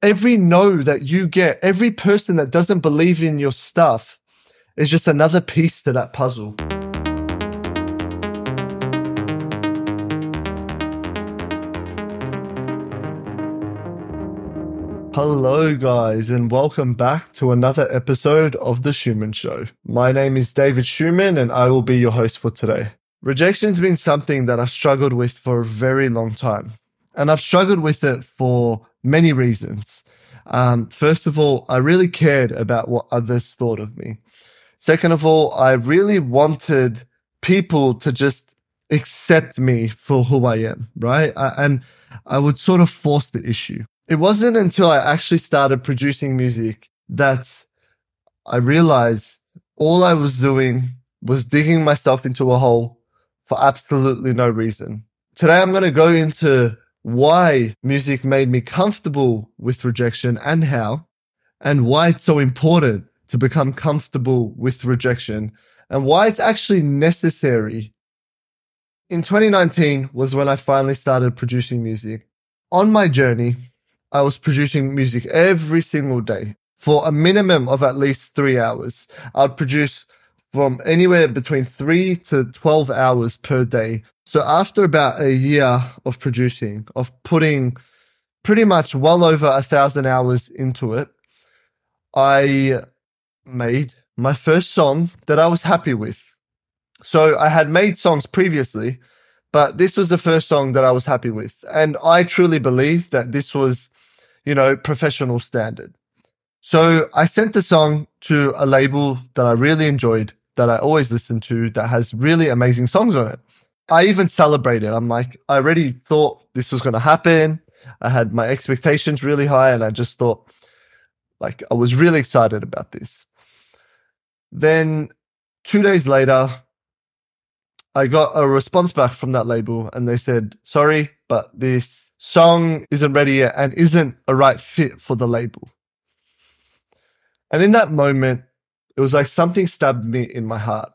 every no that you get, every person that doesn't believe in your stuff is just another piece to that puzzle. Hello, guys, and welcome back to another episode of The Chouman Show. My name is David Chouman, and I will be your host for today. Rejection's been something that I've struggled with for a very long time, and I've struggled with it for many reasons. Um, first of all, I really cared about what others thought of me. Second of all, I really wanted people to just accept me for who I am, right? I, and I would sort of force the issue. It wasn't until I actually started producing music that I realized all I was doing was digging myself into a hole for absolutely no reason. Today, I'm going to go into why music made me comfortable with rejection and how, and why it's so important to become comfortable with rejection and why it's actually necessary. In 2019 was when I finally started producing music. On my journey, I was producing music every single day for a minimum of at least three hours. I'd produce from anywhere between three to 12 hours per day. So after about a year of producing, of putting pretty much well over a thousand hours into it, I made my first song that I was happy with. So I had made songs previously, but this was the first song that I was happy with. And I truly believe that this was you know, professional standard. So I sent the song to a label that I really enjoyed, that I always listen to, that has really amazing songs on it. I even celebrated. I'm like, I already thought this was going to happen. I had my expectations really high and I just thought, like, I was really excited about this. Then two days later, I got a response back from that label and they said, sorry, but this song isn't ready yet and isn't a right fit for the label. And in that moment, it was like something stabbed me in my heart.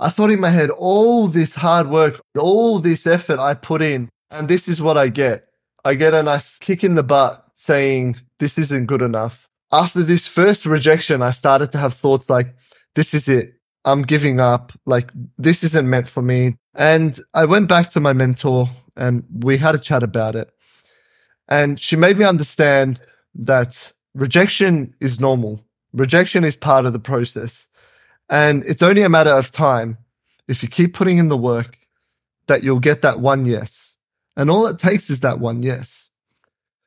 I thought in my head, all this hard work, all this effort I put in, and this is what I get. I get a nice kick in the butt saying, this isn't good enough. After this first rejection, I started to have thoughts like, this is it. I'm giving up. Like, this isn't meant for me. And I went back to my mentor and we had a chat about it. And she made me understand that rejection is normal. Rejection is part of the process. And it's only a matter of time if you keep putting in the work that you'll get that one yes. And all it takes is that one yes.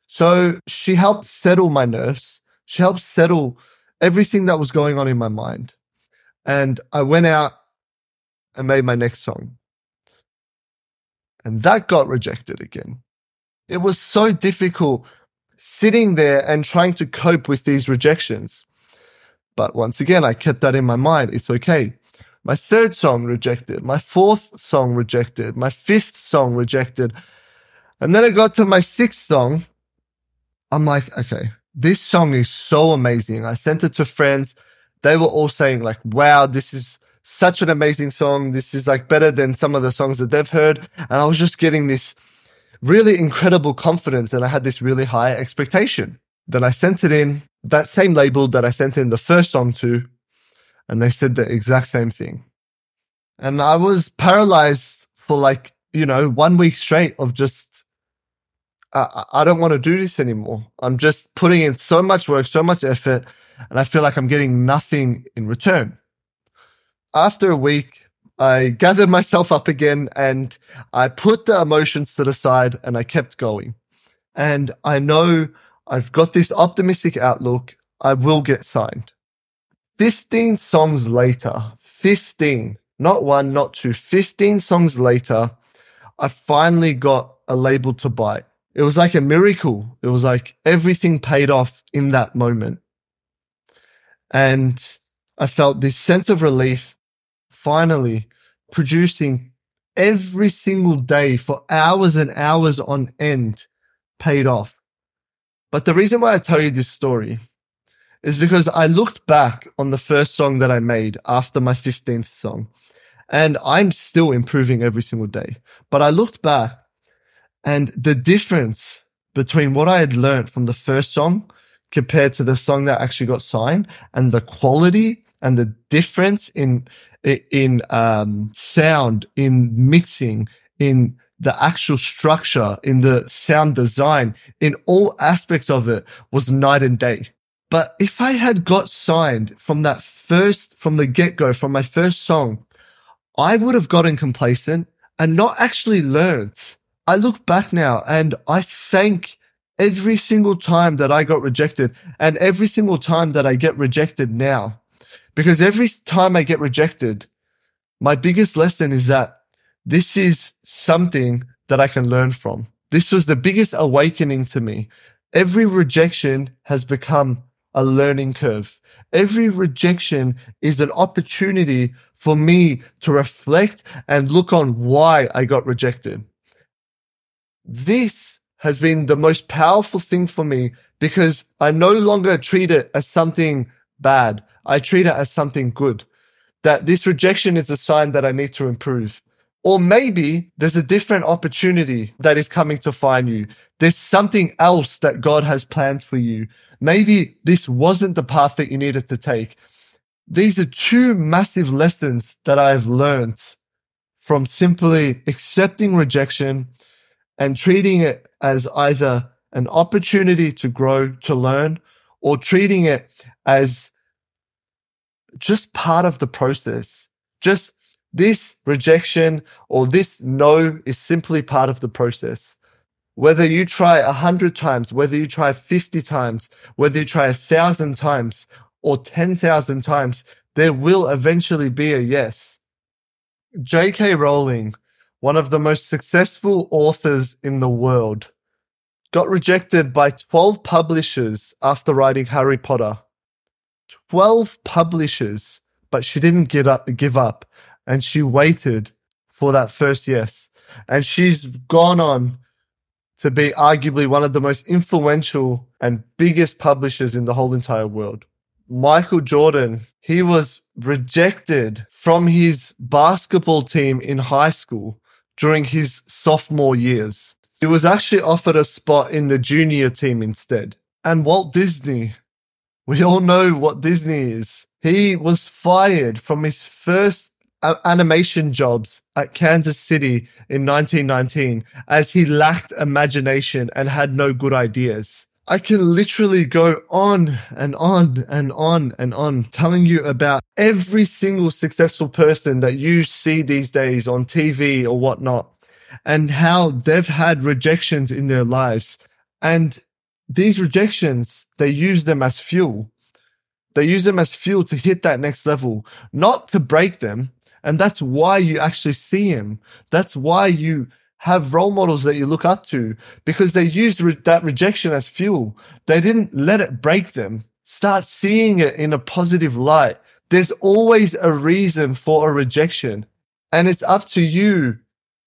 So she helped settle my nerves. She helped settle everything that was going on in my mind. And I went out and made my next song. And that got rejected again. It was so difficult sitting there and trying to cope with these rejections. But once again, I kept that in my mind. It's okay. My third song rejected, my fourth song rejected, my fifth song rejected. And then I got to my sixth song. I'm like, okay, this song is so amazing. I sent it to friends. They were all saying like, wow, this is such an amazing song. This is like better than some of the songs that they've heard. And I was just getting this really incredible confidence and I had this really high expectation. Then I sent it in that same label that I sent in the first song to, and they said the exact same thing. And I was paralyzed for like, you know, one week straight of just, I, I don't want to do this anymore. I'm just putting in so much work, so much effort, and I feel like I'm getting nothing in return. After a week, I gathered myself up again and I put the emotions to the side and I kept going. And I know I've got this optimistic outlook. I will get signed. 15 songs later, 15, not one, not two, 15 songs later, I finally got a label to bite. It was like a miracle. It was like everything paid off in that moment. And I felt this sense of relief finally producing every single day for hours and hours on end paid off. But the reason why I tell you this story is because I looked back on the first song that I made after my 15th song and I'm still improving every single day. But I looked back and the difference between what I had learned from the first song compared to the song that actually got signed and the quality and the difference in, in, um, sound, in mixing, in the actual structure, in the sound design, in all aspects of it was night and day. But if I had got signed from that first, from the get go, from my first song, I would have gotten complacent and not actually learned. I look back now and I thank every single time that I got rejected and every single time that I get rejected now. Because every time I get rejected, my biggest lesson is that this is something that I can learn from. This was the biggest awakening to me. Every rejection has become a learning curve. Every rejection is an opportunity for me to reflect and look on why I got rejected. This has been the most powerful thing for me because I no longer treat it as something bad. I treat it as something good. That this rejection is a sign that I need to improve. Or maybe there's a different opportunity that is coming to find you. There's something else that God has planned for you. Maybe this wasn't the path that you needed to take. These are two massive lessons that I've learned from simply accepting rejection and treating it as either an opportunity to grow, to learn, or treating it as just part of the process. Just this rejection or this no is simply part of the process. Whether you try a hundred times, whether you try 50 times, whether you try a thousand times or 10,000 times, there will eventually be a yes. J.K. Rowling, one of the most successful authors in the world, got rejected by 12 publishers after writing Harry Potter. 12 publishers, but she didn't up, give up and she waited for that first yes. And she's gone on to be arguably one of the most influential and biggest publishers in the whole entire world. Michael Jordan, he was rejected from his basketball team in high school during his sophomore years. He was actually offered a spot in the junior team instead. And Walt Disney, we all know what Disney is. He was fired from his first animation jobs at Kansas City in 1919 as he lacked imagination and had no good ideas. I can literally go on and on and on and on telling you about every single successful person that you see these days on TV or whatnot and how they've had rejections in their lives. And these rejections, they use them as fuel. They use them as fuel to hit that next level, not to break them, and that's why you actually see him. That's why you have role models that you look up to because they used re- that rejection as fuel. They didn't let it break them. Start seeing it in a positive light. There's always a reason for a rejection and it's up to you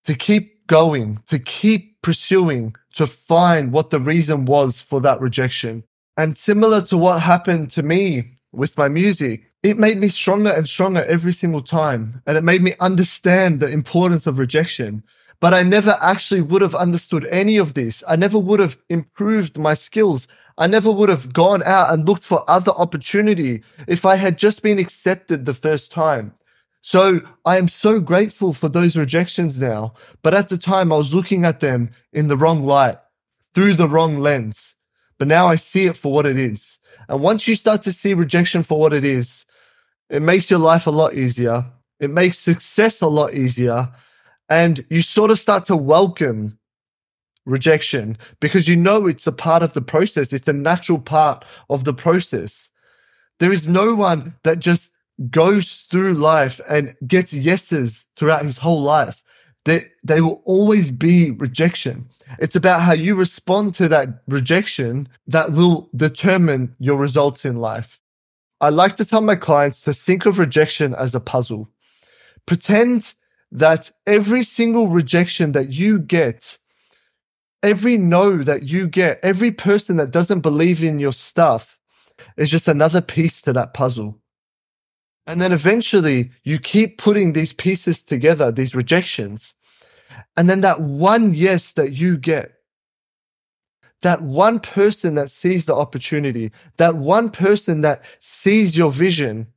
to keep going, to keep pursuing, to find what the reason was for that rejection. And similar to what happened to me with my music, it made me stronger and stronger every single time. And it made me understand the importance of rejection. But I never actually would have understood any of this. I never would have improved my skills. I never would have gone out and looked for other opportunity if I had just been accepted the first time. So I am so grateful for those rejections now. But at the time, I was looking at them in the wrong light, through the wrong lens. But now I see it for what it is. And once you start to see rejection for what it is, it makes your life a lot easier. It makes success a lot easier. And you sort of start to welcome rejection because you know it's a part of the process. It's a natural part of the process. There is no one that just goes through life and gets yeses throughout his whole life. There, there will always be rejection. It's about how you respond to that rejection that will determine your results in life. I like to tell my clients to think of rejection as a puzzle. Pretend that every single rejection that you get, every no that you get, every person that doesn't believe in your stuff is just another piece to that puzzle. And then eventually you keep putting these pieces together, these rejections. And then that one yes that you get, that one person that sees the opportunity, that one person that sees your vision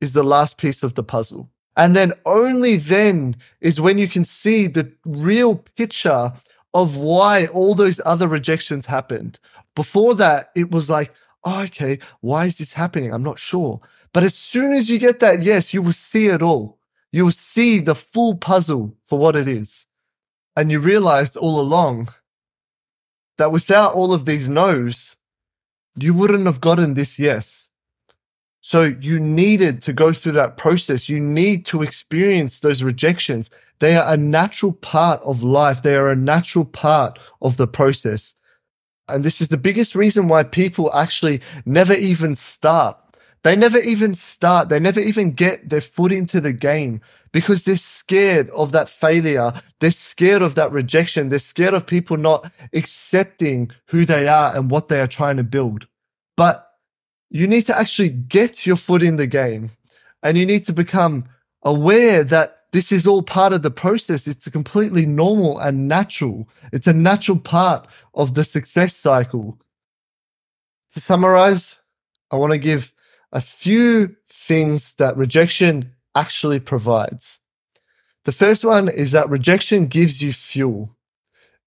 is the last piece of the puzzle. And then only then is when you can see the real picture of why all those other rejections happened. Before that, it was like, oh, okay, why is this happening? I'm not sure. But as soon as you get that yes, you will see it all. You will see the full puzzle for what it is. And you realized all along that without all of these no's, you wouldn't have gotten this yes. So you needed to go through that process. You need to experience those rejections. They are a natural part of life. They are a natural part of the process. And this is the biggest reason why people actually never even start. They never even start. They never even get their foot into the game because they're scared of that failure. They're scared of that rejection. They're scared of people not accepting who they are and what they are trying to build. But you need to actually get your foot in the game and you need to become aware that this is all part of the process. It's completely normal and natural. It's a natural part of the success cycle. To summarize, I want to give a few things that rejection actually provides. The first one is that rejection gives you fuel.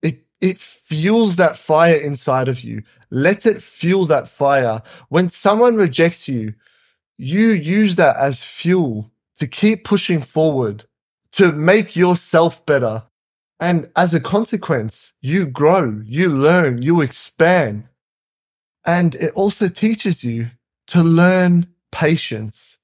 It, it fuels that fire inside of you. Let it fuel that fire. When someone rejects you, you use that as fuel to keep pushing forward, to make yourself better. And as a consequence, you grow, you learn, you expand. And it also teaches you to learn patience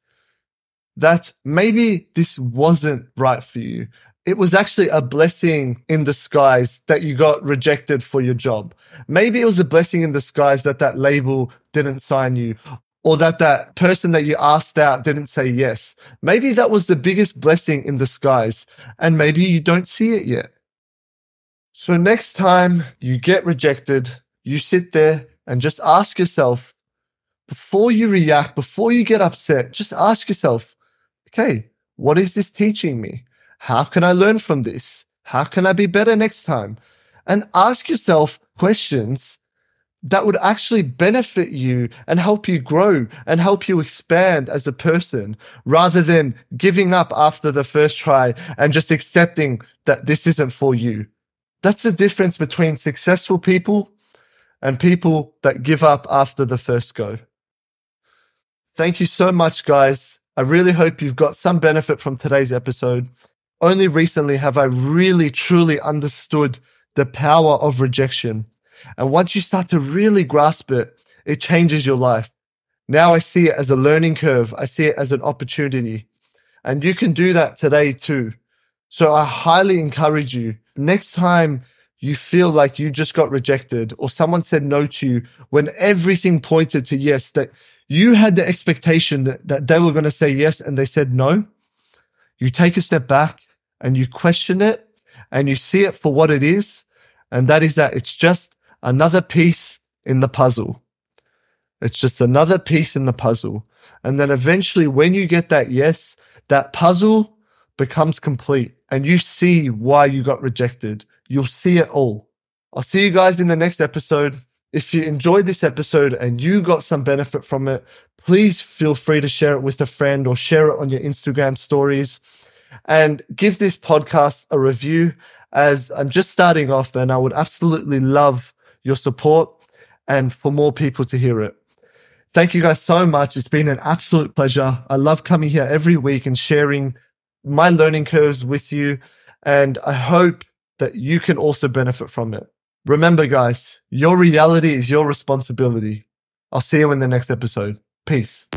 that maybe this wasn't right for you. It was actually a blessing in disguise that you got rejected for your job. Maybe it was a blessing in disguise that that label didn't sign you or that that person that you asked out didn't say yes. Maybe that was the biggest blessing in disguise and maybe you don't see it yet. So next time you get rejected, you sit there and just ask yourself, before you react, before you get upset, just ask yourself, okay, what is this teaching me? How can I learn from this? How can I be better next time? And ask yourself questions that would actually benefit you and help you grow and help you expand as a person rather than giving up after the first try and just accepting that this isn't for you. That's the difference between successful people and people that give up after the first go. Thank you so much, guys. I really hope you've got some benefit from today's episode. Only recently have I really truly understood the power of rejection. And once you start to really grasp it, it changes your life. Now I see it as a learning curve. I see it as an opportunity. And you can do that today too. So I highly encourage you next time you feel like you just got rejected or someone said no to you when everything pointed to yes, that you had the expectation that, that they were going to say yes and they said no. You take a step back and you question it and you see it for what it is. And that is that it's just another piece in the puzzle. It's just another piece in the puzzle. And then eventually when you get that yes, that puzzle becomes complete and you see why you got rejected. You'll see it all. I'll see you guys in the next episode. If you enjoyed this episode and you got some benefit from it, please feel free to share it with a friend or share it on your Instagram stories and give this podcast a review as I'm just starting off and I would absolutely love your support and for more people to hear it. Thank you guys so much. It's been an absolute pleasure. I love coming here every week and sharing my learning curves with you. And I hope that you can also benefit from it. Remember, guys, your reality is your responsibility. I'll see you in the next episode. Peace.